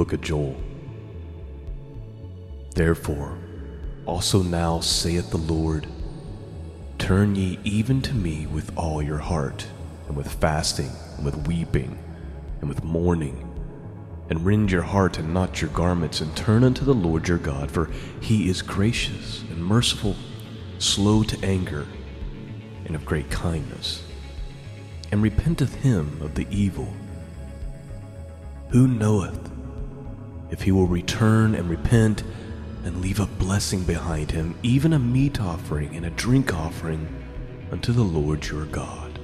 book of Joel. Therefore, also now saith the Lord, Turn ye even to me with all your heart, and with fasting, and with weeping, and with mourning, and rend your heart and not your garments, and turn unto the Lord your God, for he is gracious and merciful, slow to anger, and of great kindness, and repenteth him of the evil. Who knoweth if he will return and repent and leave a blessing behind him, even a meat offering and a drink offering unto the Lord your God?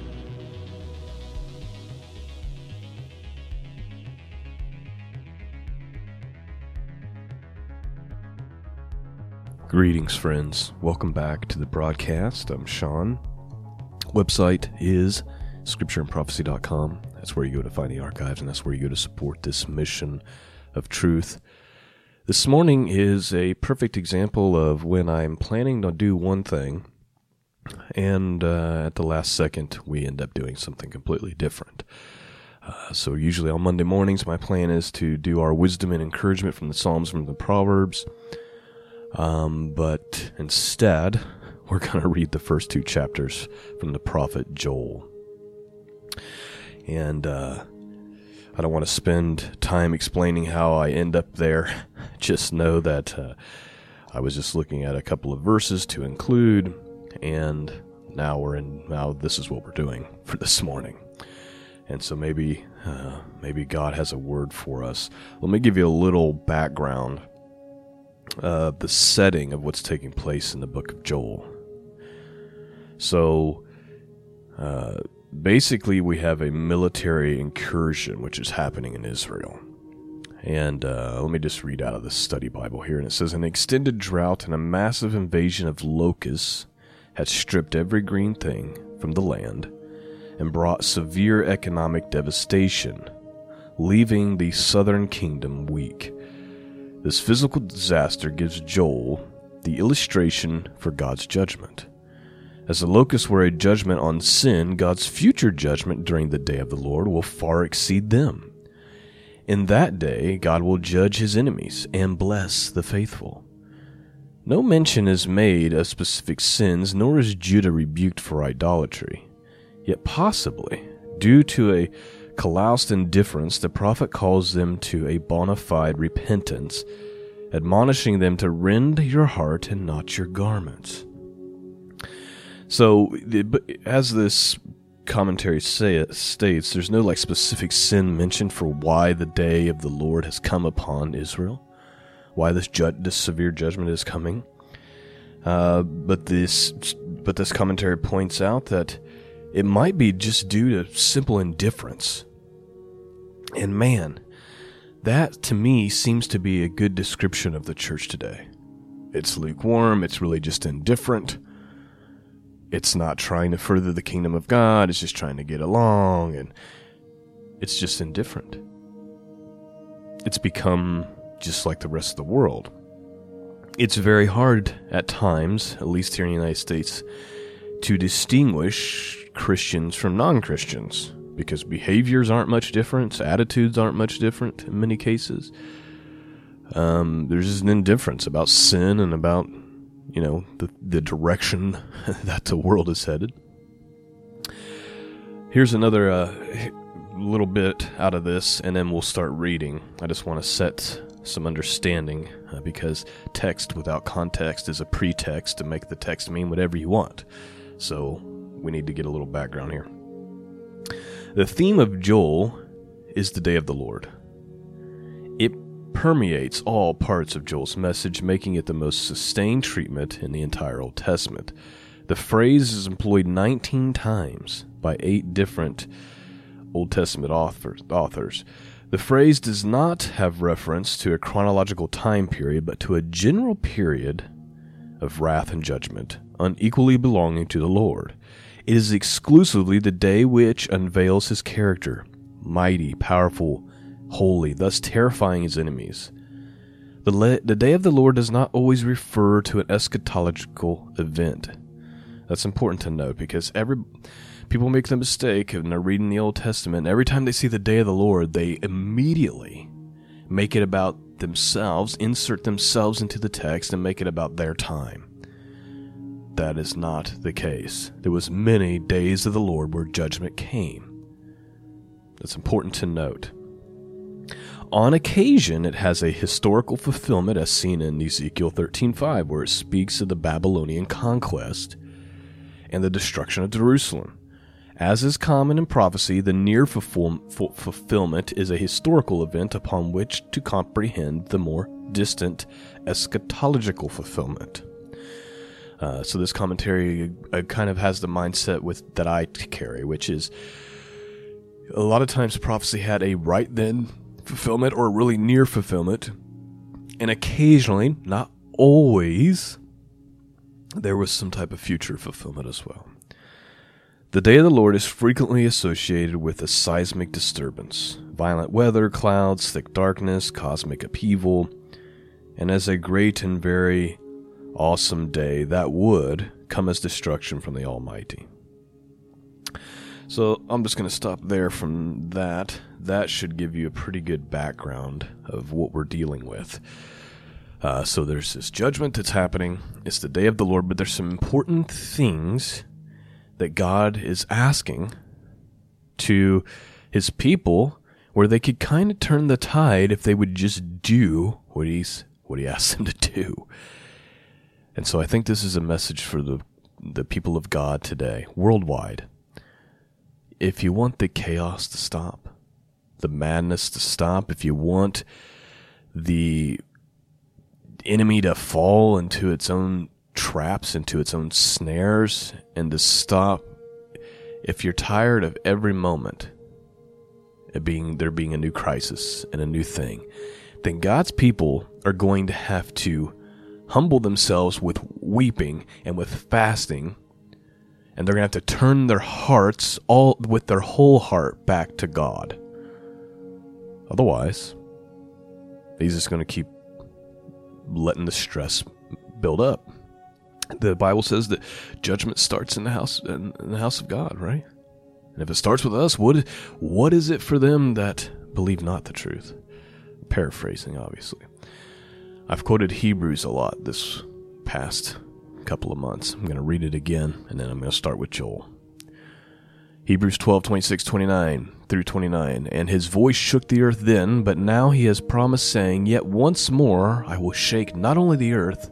Greetings, friends. Welcome back to the broadcast. I'm Sean. Website is scriptureandprophecy.com. That's where you go to find the archives, and that's where you go to support this mission of truth. This morning is a perfect example of when I'm planning to do one thing, and uh, at the last second, we end up doing something completely different. Uh, so, usually on Monday mornings, my plan is to do our wisdom and encouragement from the Psalms, from the Proverbs. Um, but instead, we're going to read the first two chapters from the prophet Joel. And uh, I don't want to spend time explaining how I end up there. Just know that uh, I was just looking at a couple of verses to include, and now we're in. Now this is what we're doing for this morning. And so maybe, uh, maybe God has a word for us. Let me give you a little background uh, the setting of what's taking place in the book of Joel. So, uh, basically, we have a military incursion which is happening in Israel. And uh, let me just read out of the study Bible here. And it says An extended drought and a massive invasion of locusts had stripped every green thing from the land and brought severe economic devastation, leaving the southern kingdom weak. This physical disaster gives Joel the illustration for God's judgment. As the locusts were a judgment on sin, God's future judgment during the day of the Lord will far exceed them. In that day, God will judge his enemies and bless the faithful. No mention is made of specific sins, nor is Judah rebuked for idolatry. Yet, possibly, due to a Caloused indifference, the prophet calls them to a bona fide repentance, admonishing them to rend your heart and not your garments. So, as this commentary say states, there's no like specific sin mentioned for why the day of the Lord has come upon Israel, why this ju- this severe judgment is coming. Uh, but this but this commentary points out that it might be just due to simple indifference. And man, that to me seems to be a good description of the church today. It's lukewarm, it's really just indifferent. It's not trying to further the kingdom of God, it's just trying to get along, and it's just indifferent. It's become just like the rest of the world. It's very hard at times, at least here in the United States, to distinguish Christians from non Christians because behaviors aren't much different, attitudes aren't much different in many cases. Um, there's just an indifference about sin and about, you know, the, the direction that the world is headed. Here's another uh, little bit out of this, and then we'll start reading. I just want to set some understanding uh, because text without context is a pretext to make the text mean whatever you want. So we need to get a little background here. The theme of Joel is the day of the Lord. Permeates all parts of Joel's message, making it the most sustained treatment in the entire Old Testament. The phrase is employed 19 times by eight different Old Testament authors. The phrase does not have reference to a chronological time period, but to a general period of wrath and judgment, unequally belonging to the Lord. It is exclusively the day which unveils his character, mighty, powerful, holy, thus terrifying his enemies. The, le- the day of the Lord does not always refer to an eschatological event. That's important to note because every people make the mistake when they're reading the Old Testament. Every time they see the day of the Lord, they immediately make it about themselves, insert themselves into the text, and make it about their time. That is not the case. There was many days of the Lord where judgment came. That's important to note. On occasion, it has a historical fulfillment as seen in Ezekiel 13:5 where it speaks of the Babylonian conquest and the destruction of Jerusalem. As is common in prophecy, the near fulfillment is a historical event upon which to comprehend the more distant eschatological fulfillment. Uh, so this commentary uh, kind of has the mindset with that I carry, which is a lot of times prophecy had a right then fulfillment or really near fulfillment, and occasionally, not always, there was some type of future fulfillment as well. The day of the Lord is frequently associated with a seismic disturbance, violent weather, clouds, thick darkness, cosmic upheaval, and as a great and very awesome day that would come as destruction from the Almighty. So I'm just going to stop there from that. That should give you a pretty good background of what we're dealing with. Uh, so there's this judgment that's happening. It's the day of the Lord, but there's some important things that God is asking to his people where they could kind of turn the tide if they would just do what he's what he asks them to do. And so I think this is a message for the the people of God today, worldwide. If you want the chaos to stop, the madness to stop, if you want the enemy to fall into its own traps, into its own snares, and to stop, if you're tired of every moment being there being a new crisis and a new thing, then God's people are going to have to humble themselves with weeping and with fasting, and they're going to have to turn their hearts all with their whole heart back to God. Otherwise, he's just going to keep letting the stress build up. The Bible says that judgment starts in the house in the house of God, right? And if it starts with us, what what is it for them that believe not the truth? Paraphrasing, obviously. I've quoted Hebrews a lot this past couple of months. I'm going to read it again, and then I'm going to start with Joel. Hebrews 12, 26, 29 through 29. And his voice shook the earth then, but now he has promised, saying, Yet once more I will shake not only the earth,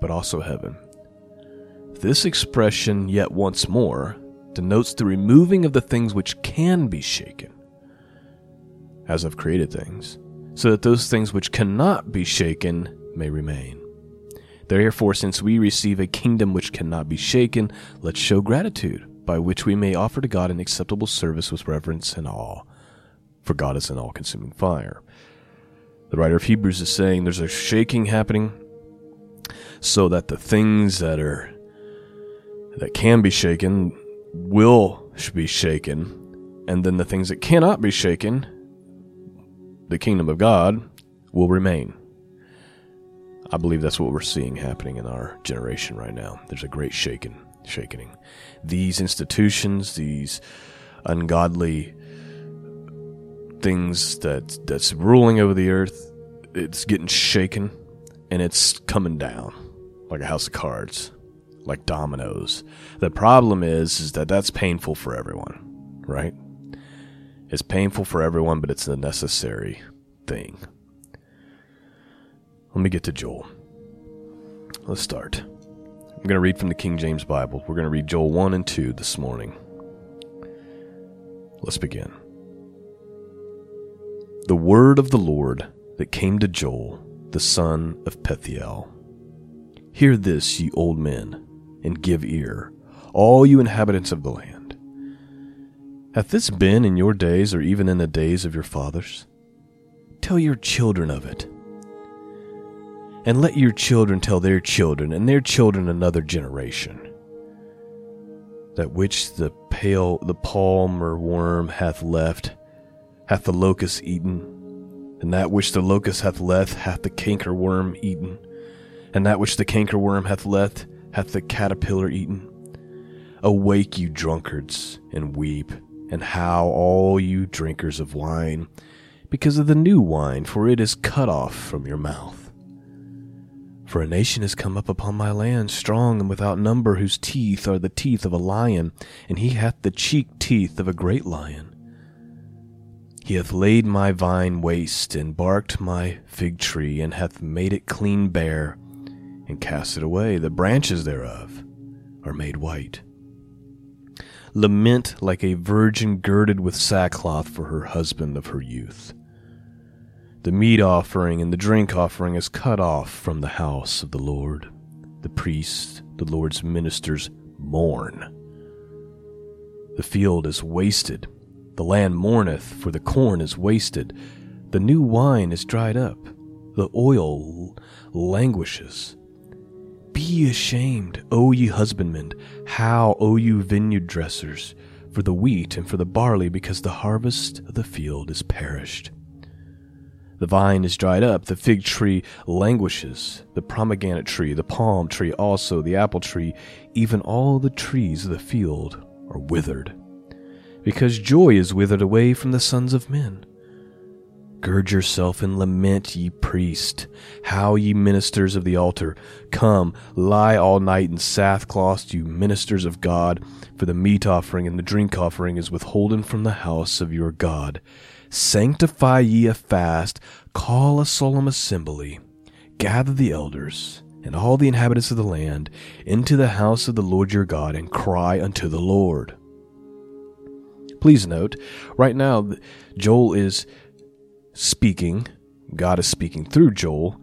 but also heaven. This expression, yet once more, denotes the removing of the things which can be shaken, as of created things so that those things which cannot be shaken may remain. Therefore, since we receive a kingdom which cannot be shaken, let's show gratitude, by which we may offer to God an acceptable service with reverence and awe, for God is an all consuming fire. The writer of Hebrews is saying there's a shaking happening so that the things that are that can be shaken will be shaken, and then the things that cannot be shaken the kingdom of God will remain. I believe that's what we're seeing happening in our generation right now. There's a great shaking, shaking. These institutions, these ungodly things that that's ruling over the earth, it's getting shaken and it's coming down like a house of cards, like dominoes. The problem is is that that's painful for everyone, right? It's painful for everyone, but it's a necessary thing. Let me get to Joel. Let's start. I'm going to read from the King James Bible. We're going to read Joel 1 and 2 this morning. Let's begin. The word of the Lord that came to Joel, the son of Pethiel. Hear this, ye old men, and give ear, all you inhabitants of the land. Hath this been in your days, or even in the days of your fathers? Tell your children of it. And let your children tell their children, and their children another generation. That which the pale, the palmer worm hath left, hath the locust eaten, and that which the locust hath left hath the cankerworm eaten, and that which the cankerworm hath left hath the caterpillar eaten. Awake, you drunkards, and weep and how all you drinkers of wine, because of the new wine, for it is cut off from your mouth. For a nation has come up upon my land, strong and without number, whose teeth are the teeth of a lion, and he hath the cheek teeth of a great lion. He hath laid my vine waste, and barked my fig tree, and hath made it clean bare, and cast it away. The branches thereof are made white. Lament like a virgin girded with sackcloth for her husband of her youth. The meat offering and the drink offering is cut off from the house of the Lord. The priests, the Lord's ministers, mourn. The field is wasted. The land mourneth, for the corn is wasted. The new wine is dried up. The oil languishes. Be ashamed, O ye husbandmen, how, O you vineyard dressers, for the wheat and for the barley, because the harvest of the field is perished. The vine is dried up, the fig tree languishes, the pomegranate tree, the palm tree also, the apple tree, even all the trees of the field are withered. Because joy is withered away from the sons of men. Gird yourself and lament, ye priest. How, ye ministers of the altar, come, lie all night in sackcloth, you ministers of God, for the meat offering and the drink offering is withholden from the house of your God. Sanctify ye a fast, call a solemn assembly, gather the elders and all the inhabitants of the land into the house of the Lord your God, and cry unto the Lord. Please note, right now, Joel is speaking, God is speaking through Joel.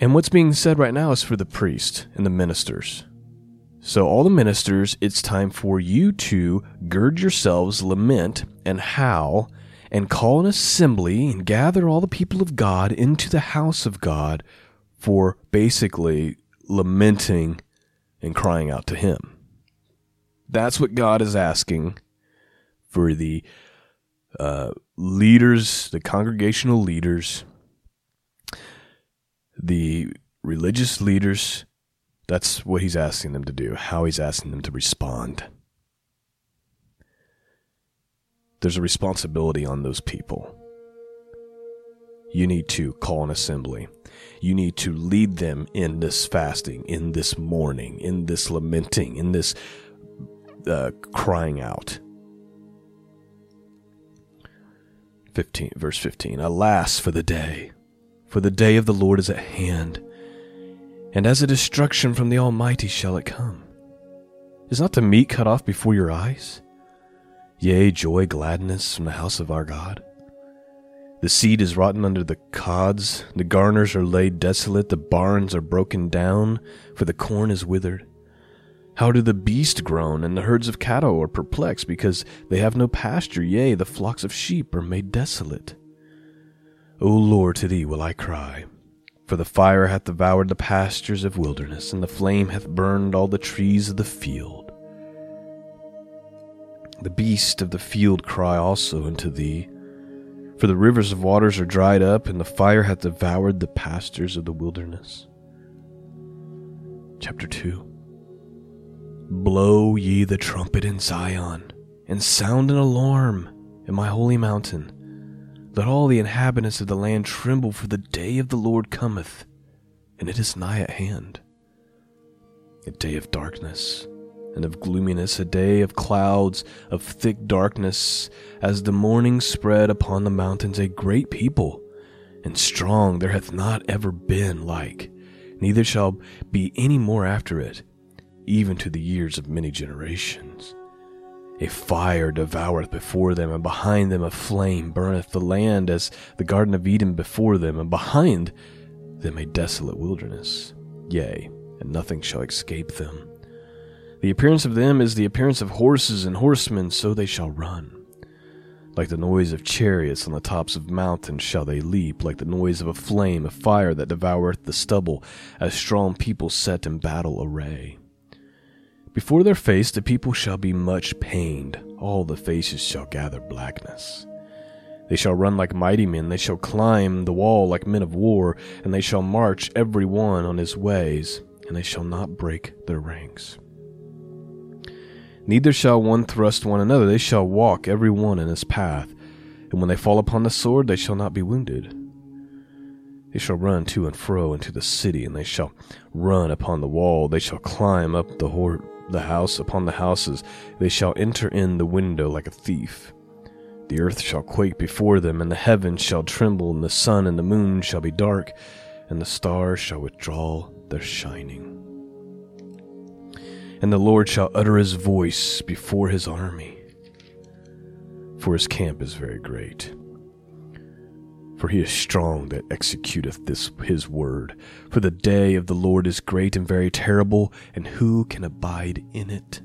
And what's being said right now is for the priest and the ministers. So, all the ministers, it's time for you to gird yourselves, lament, and howl, and call an assembly and gather all the people of God into the house of God for basically lamenting and crying out to Him. That's what God is asking for the uh, leaders, the congregational leaders, the religious leaders. That's what he's asking them to do, how he's asking them to respond. There's a responsibility on those people. You need to call an assembly. You need to lead them in this fasting, in this mourning, in this lamenting, in this uh, crying out. 15, verse 15 Alas for the day, for the day of the Lord is at hand, and as a destruction from the Almighty shall it come. Is not the meat cut off before your eyes? Yea, joy, gladness from the house of our God. The seed is rotten under the cods, the garners are laid desolate, the barns are broken down, for the corn is withered. How do the beasts groan, and the herds of cattle are perplexed, because they have no pasture, yea, the flocks of sheep are made desolate? O Lord, to thee will I cry. For the fire hath devoured the pastures of wilderness, and the flame hath burned all the trees of the field. The beasts of the field cry also unto thee, for the rivers of waters are dried up, and the fire hath devoured the pastures of the wilderness. Chapter 2 Blow ye the trumpet in Zion, and sound an alarm in my holy mountain. Let all the inhabitants of the land tremble, for the day of the Lord cometh, and it is nigh at hand. A day of darkness and of gloominess, a day of clouds, of thick darkness, as the morning spread upon the mountains, a great people, and strong there hath not ever been like, neither shall be any more after it even to the years of many generations. A fire devoureth before them, and behind them a flame burneth the land as the Garden of Eden before them, and behind them a desolate wilderness. Yea, and nothing shall escape them. The appearance of them is the appearance of horses and horsemen, so they shall run. Like the noise of chariots on the tops of mountains shall they leap, like the noise of a flame of fire that devoureth the stubble, as strong people set in battle array. Before their face the people shall be much pained, all the faces shall gather blackness. They shall run like mighty men, they shall climb the wall like men of war, and they shall march every one on his ways, and they shall not break their ranks. Neither shall one thrust one another, they shall walk every one in his path. And when they fall upon the sword, they shall not be wounded. They shall run to and fro into the city, and they shall run upon the wall. They shall climb up the, hor- the house upon the houses. They shall enter in the window like a thief. The earth shall quake before them, and the heavens shall tremble, and the sun and the moon shall be dark, and the stars shall withdraw their shining. And the Lord shall utter his voice before his army, for his camp is very great. For he is strong that executeth this his word. For the day of the Lord is great and very terrible, and who can abide in it?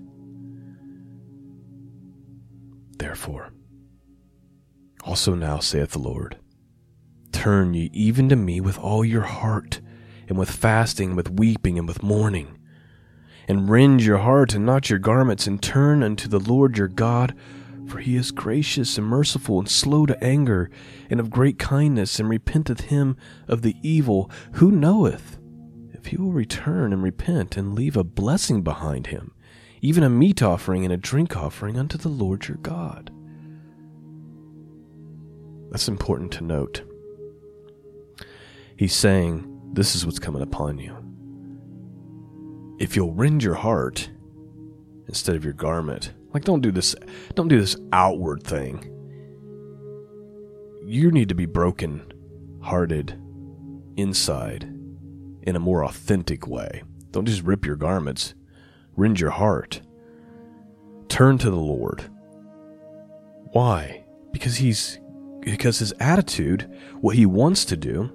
Therefore, also now saith the Lord, Turn ye even to me with all your heart, and with fasting, and with weeping, and with mourning. And rend your heart and not your garments, and turn unto the Lord your God, for he is gracious and merciful, and slow to anger, and of great kindness, and repenteth him of the evil. Who knoweth if he will return and repent, and leave a blessing behind him, even a meat offering and a drink offering unto the Lord your God? That's important to note. He's saying, This is what's coming upon you. If you'll rend your heart instead of your garment, like don't do this don't do this outward thing. You need to be broken hearted inside in a more authentic way. Don't just rip your garments. Rend your heart. Turn to the Lord. Why? Because he's because his attitude, what he wants to do,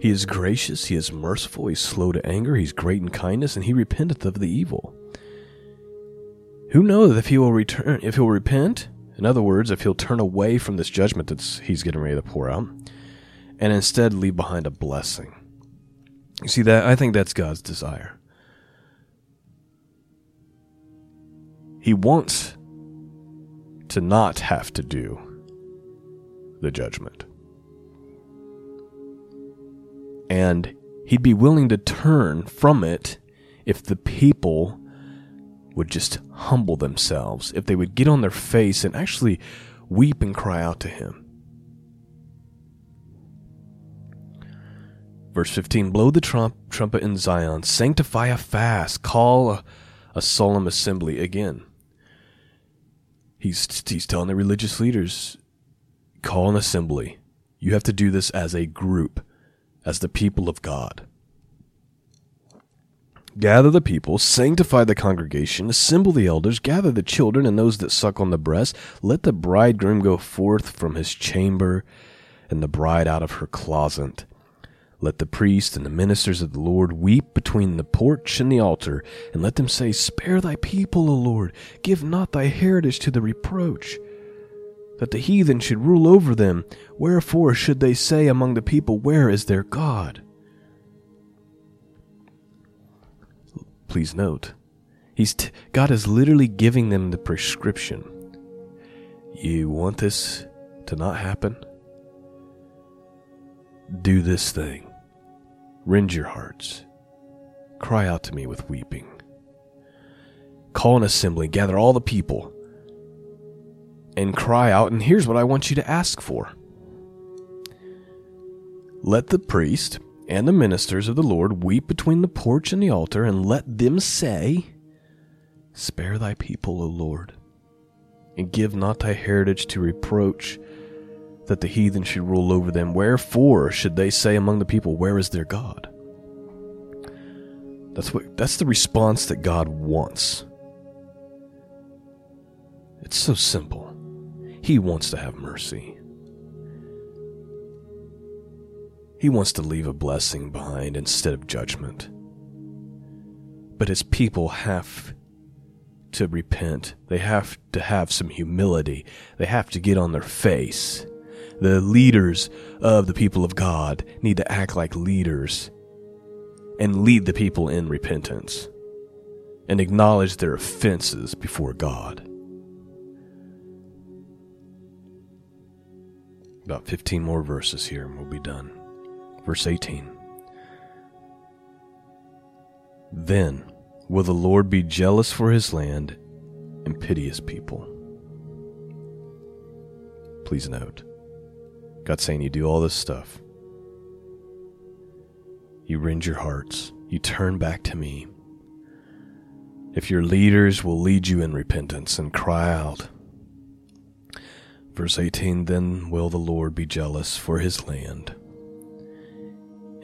he is gracious, he is merciful, he's slow to anger, he's great in kindness, and he repenteth of the evil. Who knows if he will return if he'll repent? In other words, if he'll turn away from this judgment that he's getting ready to pour out, and instead leave behind a blessing. You see that I think that's God's desire. He wants to not have to do the judgment. And he'd be willing to turn from it if the people would just humble themselves, if they would get on their face and actually weep and cry out to him. Verse 15 Blow the trump, trumpet in Zion, sanctify a fast, call a, a solemn assembly again. He's, he's telling the religious leaders call an assembly. You have to do this as a group, as the people of God. Gather the people, sanctify the congregation, assemble the elders, gather the children and those that suck on the breast. Let the bridegroom go forth from his chamber, and the bride out of her closet. Let the priest and the ministers of the Lord weep between the porch and the altar, and let them say, Spare thy people, O Lord, give not thy heritage to the reproach that the heathen should rule over them. Wherefore should they say among the people, Where is their God? Please note, he's t- God is literally giving them the prescription. You want this to not happen? Do this thing. Rend your hearts. Cry out to me with weeping. Call an assembly, gather all the people and cry out, and here's what I want you to ask for. Let the priest and the ministers of the Lord weep between the porch and the altar, and let them say, Spare thy people, O Lord, and give not thy heritage to reproach, that the heathen should rule over them. Wherefore should they say among the people, Where is their God? That's what that's the response that God wants. It's so simple. He wants to have mercy. He wants to leave a blessing behind instead of judgment. But his people have to repent. They have to have some humility. They have to get on their face. The leaders of the people of God need to act like leaders and lead the people in repentance and acknowledge their offenses before God. About 15 more verses here and we'll be done. Verse 18. Then will the Lord be jealous for his land and pity his people. Please note, God's saying you do all this stuff. You rend your hearts. You turn back to me. If your leaders will lead you in repentance and cry out. Verse 18 Then will the Lord be jealous for his land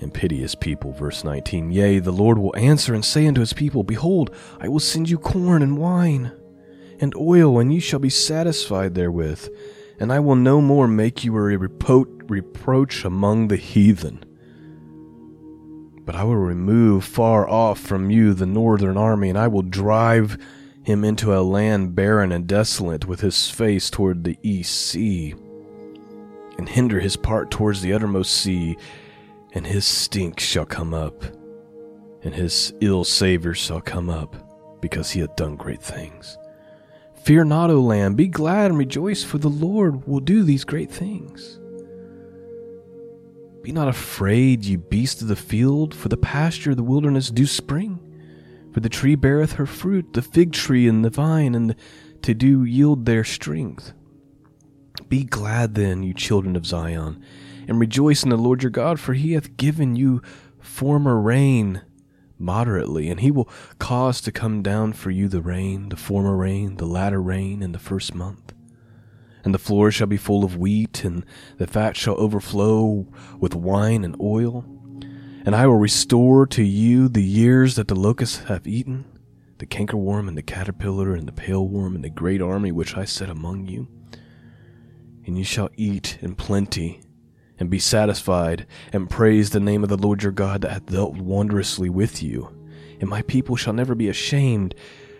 and pity his people. Verse 19 Yea, the Lord will answer and say unto his people, Behold, I will send you corn and wine and oil, and ye shall be satisfied therewith, and I will no more make you a repro- reproach among the heathen. But I will remove far off from you the northern army, and I will drive him into a land barren and desolate, with his face toward the east sea, and hinder his part towards the uttermost sea, and his stink shall come up, and his ill savor shall come up, because he hath done great things. Fear not, O Lamb, be glad and rejoice, for the Lord will do these great things. Be not afraid, ye beasts of the field, for the pasture of the wilderness do spring. For the tree beareth her fruit, the fig tree and the vine, and the to do yield their strength. Be glad then, you children of Zion, and rejoice in the Lord your God, for he hath given you former rain moderately, and he will cause to come down for you the rain, the former rain, the latter rain in the first month. And the floor shall be full of wheat, and the fat shall overflow with wine and oil. And I will restore to you the years that the locusts have eaten, the cankerworm and the caterpillar and the pale worm and the great army which I set among you. And you shall eat in plenty and be satisfied, and praise the name of the Lord your God that hath dealt wondrously with you. And my people shall never be ashamed,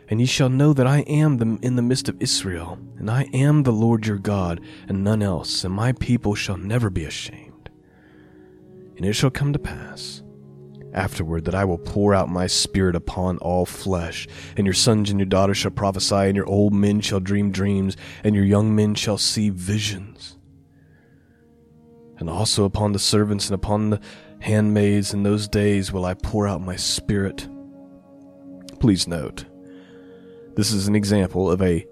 and ye shall know that I am the, in the midst of Israel, and I am the Lord your God, and none else, and my people shall never be ashamed. And it shall come to pass afterward that I will pour out my spirit upon all flesh, and your sons and your daughters shall prophesy, and your old men shall dream dreams, and your young men shall see visions and also upon the servants and upon the handmaids in those days will I pour out my spirit. Please note, this is an example of a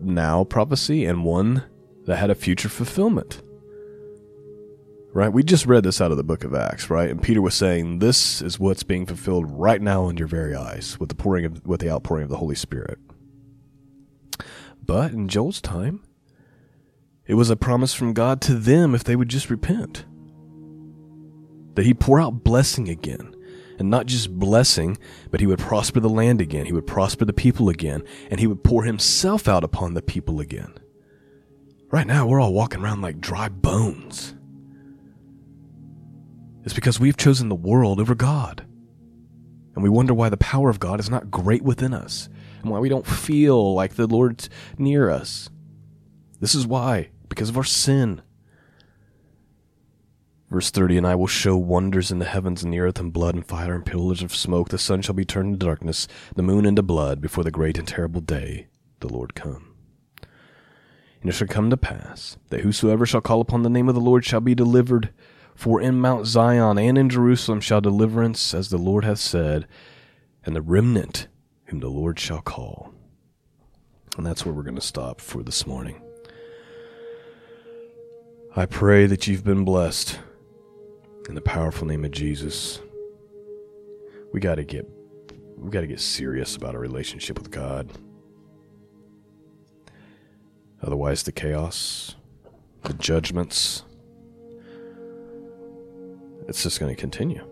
now prophecy and one that had a future fulfillment. Right? We just read this out of the book of Acts, right? And Peter was saying this is what's being fulfilled right now in your very eyes with the pouring of with the outpouring of the Holy Spirit. But in Joel's time, it was a promise from God to them if they would just repent. That He'd pour out blessing again. And not just blessing, but He would prosper the land again. He would prosper the people again. And He would pour Himself out upon the people again. Right now, we're all walking around like dry bones. It's because we've chosen the world over God. And we wonder why the power of God is not great within us and why we don't feel like the Lord's near us. This is why because of our sin. Verse 30 And I will show wonders in the heavens and the earth, and blood and fire and pillars of smoke. The sun shall be turned into darkness, the moon into blood, before the great and terrible day, the Lord come. And it shall come to pass that whosoever shall call upon the name of the Lord shall be delivered. For in Mount Zion and in Jerusalem shall deliverance, as the Lord hath said, and the remnant whom the Lord shall call. And that's where we're going to stop for this morning. I pray that you've been blessed in the powerful name of Jesus. We got to get we got to get serious about our relationship with God. Otherwise the chaos, the judgments it's just going to continue.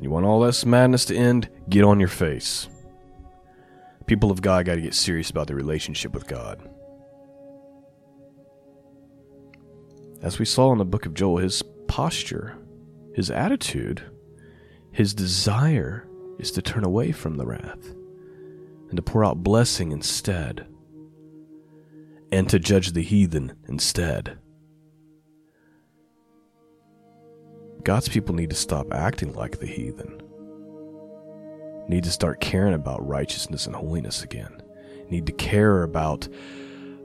You want all this madness to end? Get on your face. People of God got to get serious about their relationship with God. As we saw in the book of Joel, his posture, his attitude, his desire is to turn away from the wrath and to pour out blessing instead, and to judge the heathen instead. God's people need to stop acting like the heathen. Need to start caring about righteousness and holiness again. Need to care about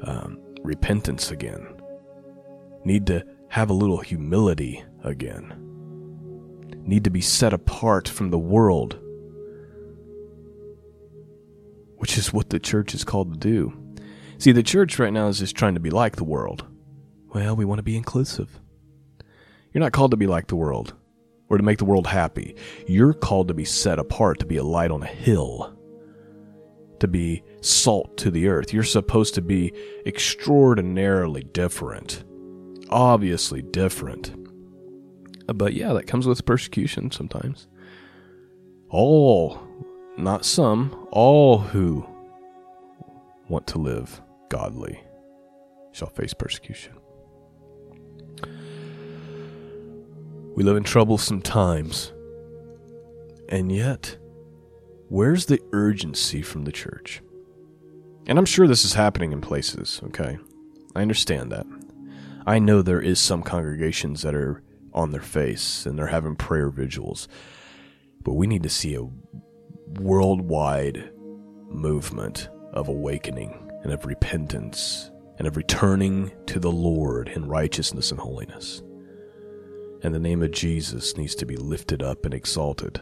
um, repentance again need to have a little humility again, need to be set apart from the world, which is what the church is called to do. See, the church right now is just trying to be like the world. well, we want to be inclusive. You're not called to be like the world or to make the world happy. You're called to be set apart, to be a light on a hill, to be salt to the earth. You're supposed to be extraordinarily different, obviously different. But yeah, that comes with persecution sometimes. All, not some, all who want to live godly shall face persecution. We live in troublesome times. And yet, where's the urgency from the church? And I'm sure this is happening in places, okay? I understand that. I know there is some congregations that are on their face and they're having prayer vigils. But we need to see a worldwide movement of awakening and of repentance and of returning to the Lord in righteousness and holiness. And the name of Jesus needs to be lifted up and exalted.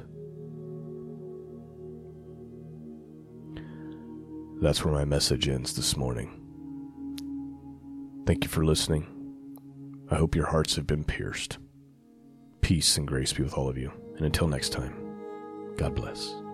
That's where my message ends this morning. Thank you for listening. I hope your hearts have been pierced. Peace and grace be with all of you. And until next time, God bless.